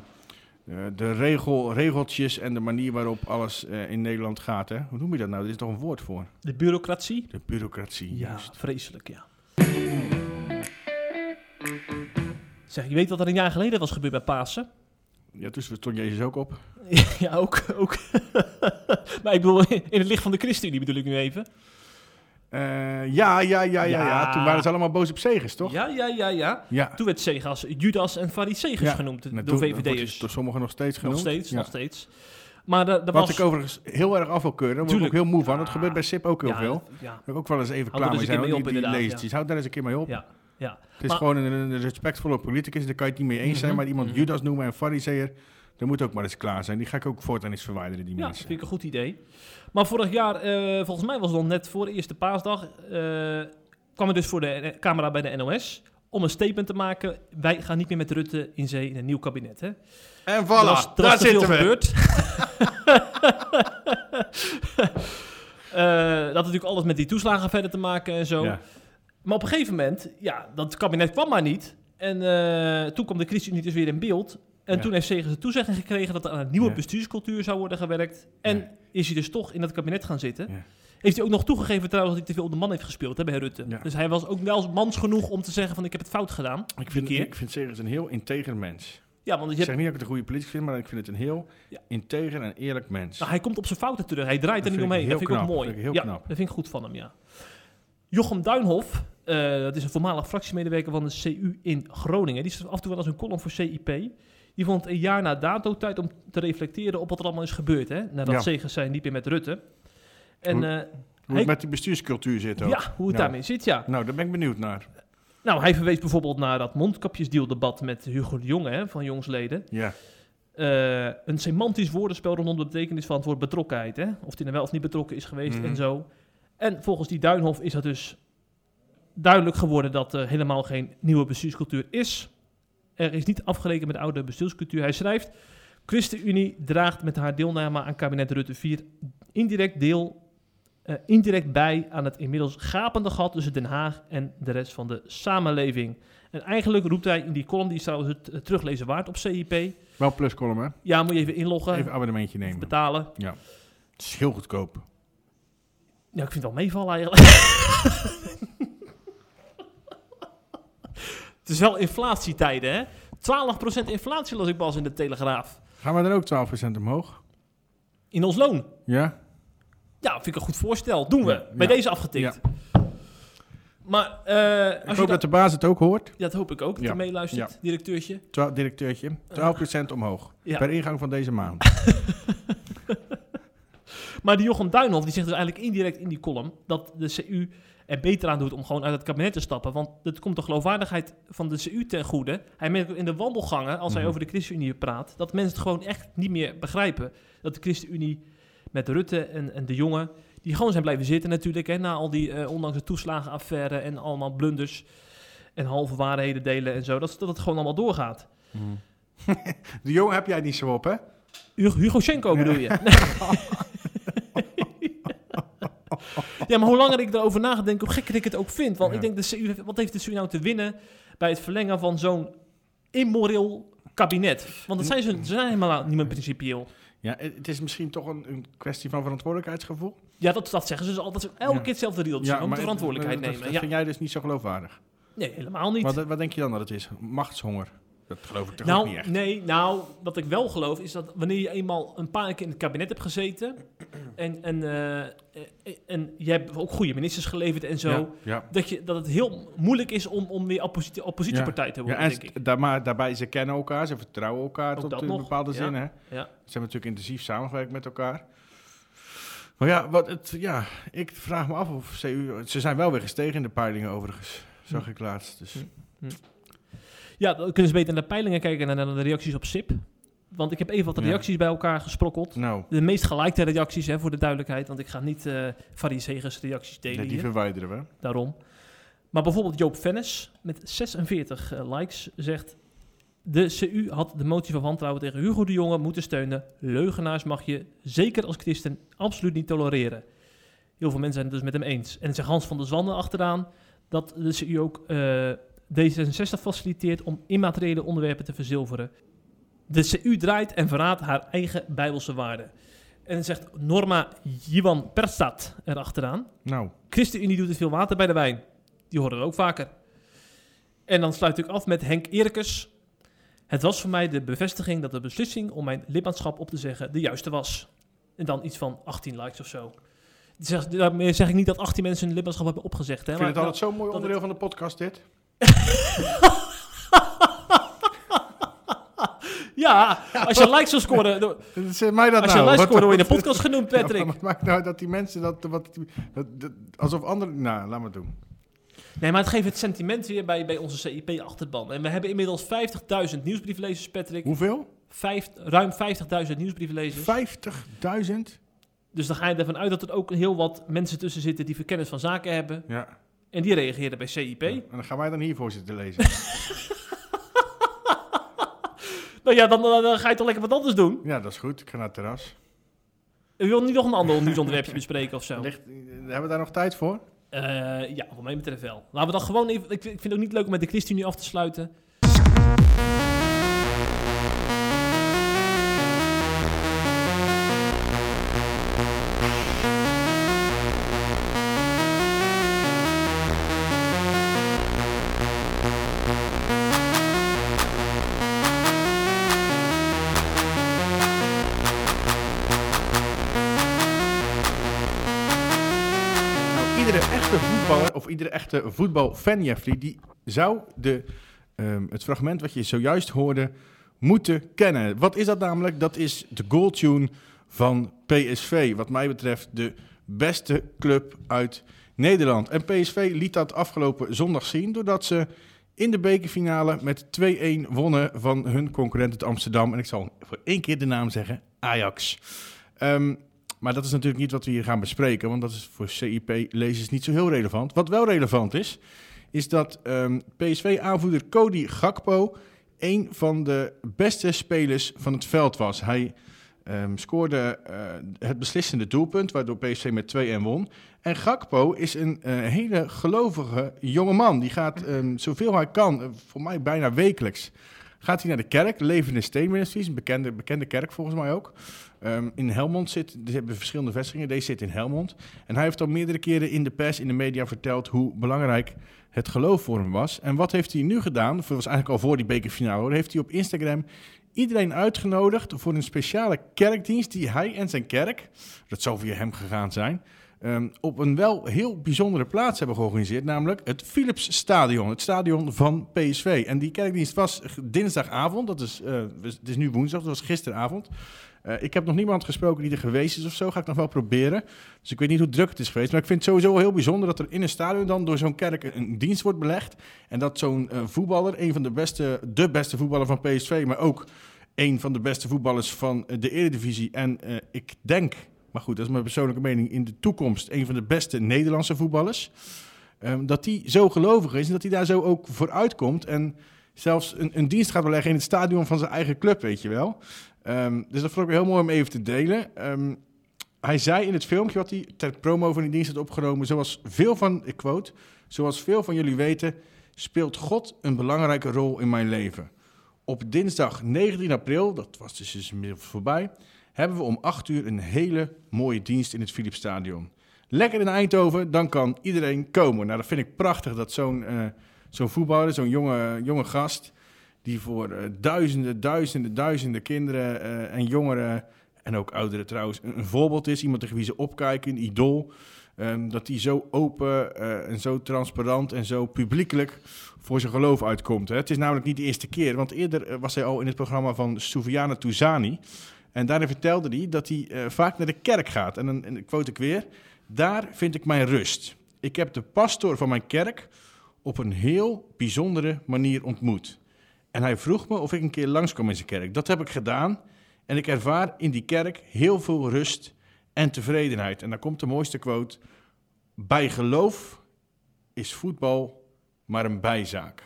Speaker 2: eh, de regel, regeltjes en de manier waarop alles eh, in Nederland gaat. Hè? Hoe noem je dat nou? Er is toch een woord voor?
Speaker 1: De bureaucratie?
Speaker 2: De bureaucratie.
Speaker 1: Ja,
Speaker 2: juist.
Speaker 1: vreselijk, ja. Zeg, je weet wat er een jaar geleden was gebeurd bij Pasen?
Speaker 2: Ja, dus stond Jezus ook op.
Speaker 1: ja, ook. ook. maar ik bedoel, in het licht van de ChristenUnie bedoel ik nu even.
Speaker 2: Eh, ja, ja, ja, ja, ja. Toen waren ze allemaal boos op Segers, toch?
Speaker 1: Ja, ja, ja, ja.
Speaker 2: Ja.
Speaker 1: Toen werd Segas Judas en Fariseeus
Speaker 2: Ja.
Speaker 1: genoemd
Speaker 2: Nou,
Speaker 1: door VVD'ers.
Speaker 2: door sommigen nog steeds genoemd.
Speaker 1: Nog steeds, nog steeds. Maar daar
Speaker 2: Wat
Speaker 1: was...
Speaker 2: ik overigens heel erg af wil keuren. Daar word ik ook heel moe van. Dat gebeurt bij SIP ook heel veel.
Speaker 1: Ja,
Speaker 2: ik ook wel eens even klaar
Speaker 1: er
Speaker 2: mee zijn.
Speaker 1: keer
Speaker 2: hoor,
Speaker 1: mee op,
Speaker 2: Die, die
Speaker 1: inderdaad,
Speaker 2: leestjes. Houd daar eens een keer mee op.
Speaker 1: ja, ja.
Speaker 2: Het is
Speaker 1: Maar-
Speaker 2: gewoon een, een respectvolle politicus. Daar kan je het niet mee eens zijn.
Speaker 1: Mhm,
Speaker 2: Maar iemand
Speaker 1: mhm.
Speaker 2: Judas noemen en fariseer. Dat moet ook maar eens klaar zijn. Die ga ik ook voortaan eens verwijderen, die
Speaker 1: Ja, dat
Speaker 2: mensen.
Speaker 1: vind ik een goed idee. Maar vorig jaar, eh, volgens mij was het nog net voor de eerste paasdag, eh, kwam ik dus voor de eh, camera bij de NOS om een statement te maken. Wij gaan niet meer met Rutte in zee in een nieuw kabinet. Hè?
Speaker 2: En voilà,
Speaker 1: er was, er
Speaker 2: daar
Speaker 1: was te veel
Speaker 2: zitten we.
Speaker 1: gebeurd. Eh, dat had natuurlijk alles met die toeslagen verder te maken en zo.
Speaker 2: Ja.
Speaker 1: Maar op een gegeven moment, ja, dat kabinet kwam maar niet. En eh, toen kwam de ChristenUnie dus weer in beeld. En
Speaker 2: Ja.
Speaker 1: toen heeft Segers de toezegging gekregen dat er aan een nieuwe
Speaker 2: Ja.
Speaker 1: bestuurscultuur zou worden gewerkt. En
Speaker 2: Ja.
Speaker 1: is hij dus toch in dat kabinet gaan zitten. Heeft hij ook nog toegegeven trouwens dat hij te veel op de man heeft gespeeld hè, bij Rutte. Dus hij was ook wel mans genoeg om te zeggen van ik heb het fout gedaan.
Speaker 2: Ik vind, ik vind Segers een heel integer mens.
Speaker 1: Ja, want je
Speaker 2: Ik
Speaker 1: hebt,
Speaker 2: zeg niet dat ik het een goede politicus vind, maar ik vind het een heel integer en eerlijk mens.
Speaker 1: nou, hij komt op zijn fouten terug. Hij draait er niet omheen. Dat vind ik ook
Speaker 2: knap.
Speaker 1: mooi.
Speaker 2: Dat vind ik heel
Speaker 1: ja,
Speaker 2: knap.
Speaker 1: dat vind ik goed van hem, ja. Jochem Duinhof, eh, dat is een voormalig fractiemedewerker van de CU in Groningen. Die schrijft af en toe wel eens een column voor CIP. Die vond een jaar na dato tijd om te reflecteren op wat er allemaal is gebeurd. Hè? Nadat
Speaker 2: Ja.
Speaker 1: Segers zei niet meer met Rutte. En
Speaker 2: Hoe-
Speaker 1: eh,
Speaker 2: Hoe
Speaker 1: hij-
Speaker 2: het met die bestuurscultuur zit ook.
Speaker 1: ja, hoe het
Speaker 2: Ja.
Speaker 1: daarmee zit, ja.
Speaker 2: Nou, daar ben ik benieuwd naar.
Speaker 1: Nou, hij verwees bijvoorbeeld naar dat mondkapjesdealdebat met Hugo de Jonge hè, van Jongsleden.
Speaker 2: Ja.
Speaker 1: Eh, een semantisch woordenspel rondom de betekenis van het woord betrokkenheid. Hè? Of die er wel of niet betrokken is geweest
Speaker 2: Mhm.
Speaker 1: en zo. En volgens die Duinhof is dat dus duidelijk geworden dat er helemaal geen nieuwe bestuurscultuur is. Er is niet afgerekend met de oude bestuurscultuur. Hij schrijft, ChristenUnie draagt met haar deelname aan kabinet Rutte 4 indirect deel... eh, indirect bij aan het inmiddels gapende gat tussen Den Haag en de rest van de samenleving. En eigenlijk roept hij in die column, die is trouwens het eh, teruglezen waard op CIP.
Speaker 2: Wel pluscolumn, hè?
Speaker 1: Ja, moet je even inloggen,
Speaker 2: Even abonnementje nemen.
Speaker 1: betalen.
Speaker 2: Ja. Het is heel goedkoop.
Speaker 1: Ja, ik vind het wel meevallen eigenlijk. het is wel inflatietijden, hè? 12% inflatie las ik pas in de Telegraaf.
Speaker 2: Gaan we dan ook 12% omhoog?
Speaker 1: In ons loon.
Speaker 2: Ja?
Speaker 1: Ja, vind ik een goed voorstel. Doen we.
Speaker 2: Ja,
Speaker 1: Bij
Speaker 2: ja.
Speaker 1: deze afgetikt. Maar eh,
Speaker 2: Ik
Speaker 1: als
Speaker 2: hoop dat de baas het ook hoort.
Speaker 1: ja, dat hoop ik ook, dat
Speaker 2: Ja.
Speaker 1: hij meeluistert, directeurtje.
Speaker 2: Twa- directeurtje. 12% omhoog.
Speaker 1: Ja.
Speaker 2: Per ingang van deze maand.
Speaker 1: Maar die Jochem Duinhoff die zegt dus eigenlijk indirect in die column dat de CU er beter aan doet om gewoon uit het kabinet te stappen. Want het komt de geloofwaardigheid van de CU ten goede. Hij merkt ook in de wandelgangen, als hij
Speaker 2: Mhm.
Speaker 1: over de ChristenUnie praat, dat mensen het gewoon echt niet meer begrijpen. Dat de ChristenUnie met Rutte en, en de jongen, die gewoon zijn blijven zitten natuurlijk, hè, na al die, eh, ondanks de toeslagenaffaire en allemaal blunders en halve waarheden delen en zo, dat, dat het gewoon allemaal doorgaat.
Speaker 2: De jongen heb jij niet zo op, hè?
Speaker 1: Hugo, Hugo Schenko bedoel je? ja, maar hoe langer ik erover nadenk, hoe gekker ik het ook vind. Want
Speaker 2: Ja.
Speaker 1: ik denk, de CU, wat heeft de CU nou te winnen bij het verlengen van zo'n immoreel kabinet? Want dat zijn ze, ze zijn helemaal niet meer principieel.
Speaker 2: Ja, het is misschien toch een, een kwestie van verantwoordelijkheidsgevoel.
Speaker 1: Ja, dat, dat zeggen ze dus altijd. Elke
Speaker 2: Ja.
Speaker 1: keer hetzelfde riedeltje. Ja, de verantwoordelijkheid nemen.
Speaker 2: Dat
Speaker 1: Ja.
Speaker 2: vind jij dus niet zo geloofwaardig.
Speaker 1: Nee, helemaal niet.
Speaker 2: Wat, wat denk je dan dat het is? Machtshonger. Dat geloof ik toch ook
Speaker 1: Nou,
Speaker 2: niet echt.
Speaker 1: nee, nou, wat ik wel geloof is dat wanneer je eenmaal een paar keer in het kabinet hebt gezeten en, en, eh, eh, en je hebt ook goede ministers geleverd en zo,
Speaker 2: Ja, ja.
Speaker 1: dat, je, dat het heel moeilijk is om, om weer oppositie, oppositiepartij te
Speaker 2: Ja,
Speaker 1: worden,
Speaker 2: en
Speaker 1: denk ik.
Speaker 2: daar, maar daarbij, ze kennen elkaar, ze vertrouwen elkaar
Speaker 1: Ook
Speaker 2: tot in
Speaker 1: nog,
Speaker 2: bepaalde
Speaker 1: ja.
Speaker 2: zin. Hè?
Speaker 1: Ja.
Speaker 2: Ze hebben natuurlijk intensief samengewerkt met elkaar. Maar ja, wat het, ja, ik vraag me af of CU... Ze zijn wel weer gestegen in de peilingen overigens, zag
Speaker 1: Hm.
Speaker 2: ik laatst. Dus.
Speaker 1: Hm. Ja, dan kunnen ze beter naar de peilingen kijken en naar de reacties op SIP. Want ik heb even wat
Speaker 2: Ja.
Speaker 1: reacties bij elkaar gesprokkeld.
Speaker 2: Nou,
Speaker 1: De meest gelikte reacties, hè, voor de duidelijkheid. Want ik ga niet Farid Segers reacties delen
Speaker 2: nee, die
Speaker 1: hier.
Speaker 2: verwijderen we.
Speaker 1: daarom. Maar bijvoorbeeld Joop Vennis met 46 eh, likes zegt... De CU had de motie van wantrouwen tegen Hugo de Jonge moeten steunen. Leugenaars mag je, zeker als christen, absoluut niet tolereren. Heel veel mensen zijn het dus met hem eens. En dan zegt Hans van der Zanden achteraan dat de CU ook eh, D66 faciliteert om immateriële onderwerpen te verzilveren. De CU draait en verraadt haar eigen bijbelse waarden. En dan zegt Norma Jiwan Perstad erachteraan.
Speaker 2: Nou,
Speaker 1: ChristenUnie doet te veel water bij de wijn. Die horen we ook vaker. En dan sluit ik af met Henk Eerkes. Het was voor mij de bevestiging dat de beslissing om mijn lidmaatschap op te zeggen de juiste was. En dan iets van 18 likes of zo. Zeg, daarmee zeg ik niet dat 18 mensen hun lidmaatschap hebben opgezegd. Hè,
Speaker 2: ik vind het
Speaker 1: maar-
Speaker 2: altijd zo'n mooi onderdeel van de podcast dit.
Speaker 1: Ja, Ja, als je likes wil scoren...
Speaker 2: eh, mij dat
Speaker 1: Als je
Speaker 2: nou.
Speaker 1: likes scoort, word je in de podcast genoemd,
Speaker 2: Ja,
Speaker 1: Patrick.
Speaker 2: maar wat maakt nou dat die mensen dat... Wat, dat, dat- alsof anderen... Nou, laat maar doen.
Speaker 1: Nee, maar het geeft het sentiment weer bij, bij onze CIP-achterban. En we hebben inmiddels 50.000 nieuwsbrieflezers, Patrick.
Speaker 2: Hoeveel?
Speaker 1: Vijf, ruim 50.000 nieuwsbrieflezers.
Speaker 2: 50.000?
Speaker 1: Dus dan ga je ervan uit dat er ook heel wat mensen tussen zitten die verkennis van zaken hebben.
Speaker 2: Ja.
Speaker 1: En die reageerden bij CIP.
Speaker 2: En dan gaan wij dan hiervoor zitten lezen.
Speaker 1: Nou ja, dan, dan, dan ga je toch lekker wat anders doen.
Speaker 2: ja, dat is goed. Ik ga naar het terras.
Speaker 1: U wil niet nog een ander nieuwsonderwerpje bespreken of zo?
Speaker 2: Ligt, hebben we daar nog tijd voor?
Speaker 1: Eh, ja, wat mij betreft wel. Laten we dan gewoon even... Ik, ik vind het ook niet leuk om met de ChristenUnie af te sluiten.
Speaker 2: Echte voetbalfan, Jeffrey, die zou de, ehm, het fragment wat je zojuist hoorde moeten kennen. Wat is dat namelijk? Dat is de goaltune van PSV. Wat mij betreft de beste club uit Nederland. En PSV liet dat afgelopen zondag zien doordat ze in de bekerfinale met 2-1 wonnen van hun concurrent uit Amsterdam. En ik zal voor één keer de naam zeggen, Ajax. Ehm, maar dat is natuurlijk niet wat we hier gaan bespreken, want dat is voor CIP-lezers niet zo heel relevant. Wat wel relevant is, is dat ehm, PSV-aanvoerder Cody Gakpo een van de beste spelers van het veld was. Hij ehm, scoorde eh, het beslissende doelpunt, waardoor PSV met 2-1 won. En Gakpo is een eh, hele gelovige jonge man. Die gaat ehm, zoveel hij kan, eh, voor mij bijna wekelijks, gaat hij naar de kerk. Levende Steen Ministries, een bekende, bekende kerk volgens mij ook. Ehm, in Helmond zit, ze hebben verschillende vestigingen, deze zit in Helmond. En hij heeft al meerdere keren in de pers, in de media verteld hoe belangrijk het geloof voor hem was. En wat heeft hij nu gedaan? Dat was eigenlijk al voor die bekerfinale hoor. Heeft hij op Instagram iedereen uitgenodigd voor een speciale kerkdienst die hij en zijn kerk, dat zou via hem gegaan zijn, ehm, op een wel heel bijzondere plaats hebben georganiseerd, namelijk het Philips Stadion, het stadion van PSV. En die kerkdienst was dinsdagavond, dat is, eh, het is nu woensdag, dat was gisteravond. Eh, ik heb nog niemand gesproken die er geweest is of zo. Ga ik nog wel proberen. Dus ik weet niet hoe druk het is geweest. Maar ik vind het sowieso heel bijzonder dat er in een stadion dan door zo'n kerk een, dienst wordt belegd. En dat zo'n eh, voetballer, een van de beste, de beste voetballer van PSV, maar ook een van de beste voetballers van de Eredivisie. En ik denk, maar goed, dat is mijn persoonlijke mening, in de toekomst een van de beste Nederlandse voetballers. Ehm, dat die zo gelovig is en dat hij daar zo ook voor uitkomt. En zelfs een, een dienst gaat beleggen in het stadion van zijn eigen club, weet je wel. Ehm, dus dat vond ik heel mooi om even te delen. Ehm, hij zei in het filmpje wat hij ter promo van die dienst had opgenomen, zoals veel van, ik quote, zoals veel van jullie weten, speelt God een belangrijke rol in mijn leven. Op dinsdag 19 april, dat was dus inmiddels voorbij, hebben we om 8 uur een hele mooie dienst in het Philipsstadion. Lekker in Eindhoven, dan kan iedereen komen. Nou, dat vind ik prachtig dat zo'n eh, zo'n voetballer, zo'n jonge, jonge gast, die voor eh, duizenden, duizenden, duizenden kinderen eh, en jongeren, en ook ouderen trouwens, een, voorbeeld is. Iemand tegen wie ze opkijken, een idool. Ehm, dat die zo open en zo transparant en zo publiekelijk voor zijn geloof uitkomt. Hè. Het is namelijk niet de eerste keer, want eerder was hij al in het programma van Soufiane Touzani. En daarin vertelde hij dat hij eh, vaak naar de kerk gaat. En dan quote ik weer, daar vind ik mijn rust. Ik heb de pastoor van mijn kerk op een heel bijzondere manier ontmoet. En hij vroeg me of ik een keer langskwam in zijn kerk. Dat heb ik gedaan. En ik ervaar in die kerk heel veel rust en tevredenheid. En daar komt de mooiste quote. Bij geloof is voetbal maar een bijzaak.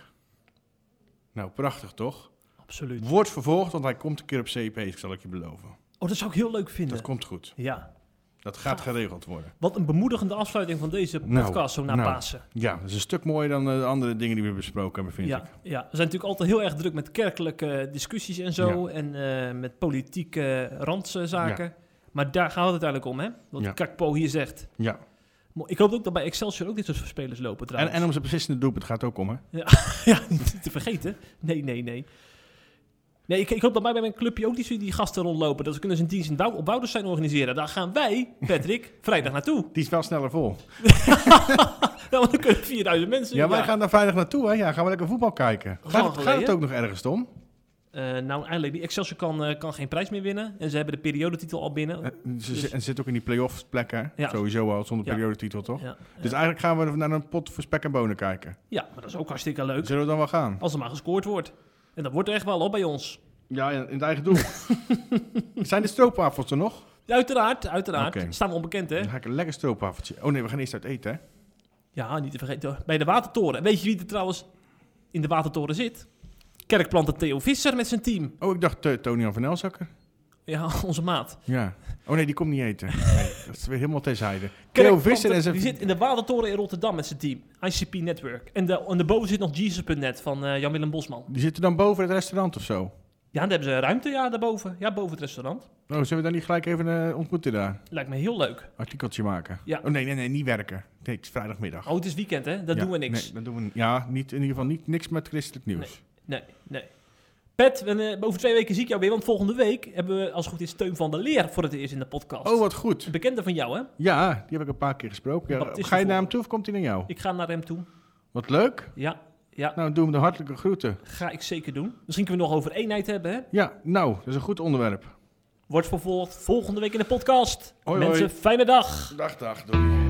Speaker 2: Nou, prachtig toch?
Speaker 1: Absoluut.
Speaker 2: Wordt vervolgd, want hij komt een keer op CP, zal ik je beloven.
Speaker 1: Oh, dat zou ik heel leuk vinden.
Speaker 2: Dat komt goed.
Speaker 1: Ja.
Speaker 2: Dat gaat geregeld worden.
Speaker 1: Wat een bemoedigende afsluiting van deze
Speaker 2: Nou,
Speaker 1: podcast zo na
Speaker 2: nou.
Speaker 1: Pasen.
Speaker 2: Ja, dat is een stuk mooier dan eh, de andere dingen die we besproken hebben, vind
Speaker 1: Ja,
Speaker 2: ik.
Speaker 1: ja, we zijn natuurlijk altijd heel erg druk met kerkelijke discussies en zo. En eh, met politieke randzaken. Maar daar gaat het uiteindelijk om, hè? Wat
Speaker 2: Ja.
Speaker 1: Kakpo hier zegt.
Speaker 2: Ja.
Speaker 1: Ik hoop ook dat bij Excelsior ook dit soort spelers lopen
Speaker 2: En,
Speaker 1: trouwens.
Speaker 2: en om zijn beslissende doelpunt gaat het ook om, hè?
Speaker 1: Ja, niet te vergeten. Nee, nee, nee. Nee, ik, ik hoop dat bij mijn clubje ook die, die gasten rondlopen. Dat ze kunnen ze een dienst in Woudenstein organiseren. Daar gaan wij, Patrick, vrijdag naartoe.
Speaker 2: Die is wel sneller vol.
Speaker 1: Ja, want dan kunnen 4000 mensen.
Speaker 2: Ja, wij gaan daar vrijdag naartoe, hè? Ja, gaan we lekker voetbal kijken. Gaat het, gaat het
Speaker 1: geleden.
Speaker 2: ook nog ergens om?
Speaker 1: Eh, nou, eigenlijk, die Excelsior kan, eh, kan geen prijs meer winnen. En ze hebben de periodetitel al binnen.
Speaker 2: Eh, ze,
Speaker 1: Dus-
Speaker 2: en ze zit ook in die play-off plek, hè?
Speaker 1: Ja.
Speaker 2: Sowieso al, zonder
Speaker 1: Ja.
Speaker 2: periodetitel, toch?
Speaker 1: Ja,
Speaker 2: Dus eigenlijk gaan we naar een pot voor spek en bonen kijken.
Speaker 1: ja, maar dat is ook hartstikke leuk.
Speaker 2: Zullen we dan wel gaan?
Speaker 1: Als er maar gescoord wordt. En dat wordt er echt wel op bij ons.
Speaker 2: Ja, in het eigen doel. Zijn de stroopwafels er nog?
Speaker 1: Ja, uiteraard, uiteraard. Staan we onbekend, hè?
Speaker 2: Dan ga ik een lekker stroopwafeltje. Oh nee, we gaan eerst uit eten, hè?
Speaker 1: Ja, niet te vergeten. Bij de Watertoren. En Weet je wie er trouwens in de Watertoren zit? Kerkplanter Theo Visser met zijn team.
Speaker 2: Oh, ik dacht uh, Tony van Elzakker.
Speaker 1: Ja, onze maat.
Speaker 2: Ja. Oh nee, die komt niet eten. Nee, dat is weer helemaal terzijde. Theo Visser en zijn...
Speaker 1: Die zit in de Watertoren in Rotterdam met zijn team. ICP Network. En, de, en daarboven zit nog Jesus.net van eh, Jan-Willem Bosman.
Speaker 2: Die zitten dan boven het restaurant of zo?
Speaker 1: Ja, dan hebben ze ruimte, ja, daarboven. Ja, boven het restaurant.
Speaker 2: Oh, zullen we dan niet gelijk even eh, ontmoeten daar?
Speaker 1: Lijkt me heel leuk.
Speaker 2: Artikeltje maken?
Speaker 1: Ja.
Speaker 2: Oh nee, nee, nee, niet werken. Nee, het is vrijdagmiddag.
Speaker 1: Oh, het is weekend, hè? Dat
Speaker 2: Ja,
Speaker 1: doen we niks.
Speaker 2: Nee, dat doen we. Ja, niet, in ieder geval niet, niks met christelijk nieuws.
Speaker 1: Nee, nee. Pet, eh, over twee weken zie ik jou weer, want volgende week hebben we als het goed is Teun van der Leer voor het eerst in de podcast.
Speaker 2: Oh, wat goed.
Speaker 1: Een bekende van jou, hè?
Speaker 2: Ja, die heb ik een paar keer gesproken. Ja, ga je naar hem toe of komt hij naar jou?
Speaker 1: Ik ga naar hem toe.
Speaker 2: Wat leuk.
Speaker 1: Ja, ja,
Speaker 2: Nou, doe hem de hartelijke groeten.
Speaker 1: ga ik zeker doen. Misschien kunnen we nog over eenheid hebben, hè?
Speaker 2: Ja, nou, dat is een goed onderwerp.
Speaker 1: Wordt vervolgd volgende week in de podcast.
Speaker 2: Hoi,
Speaker 1: Mensen,
Speaker 2: hoi.
Speaker 1: fijne dag.
Speaker 2: Dag, dag. Doei.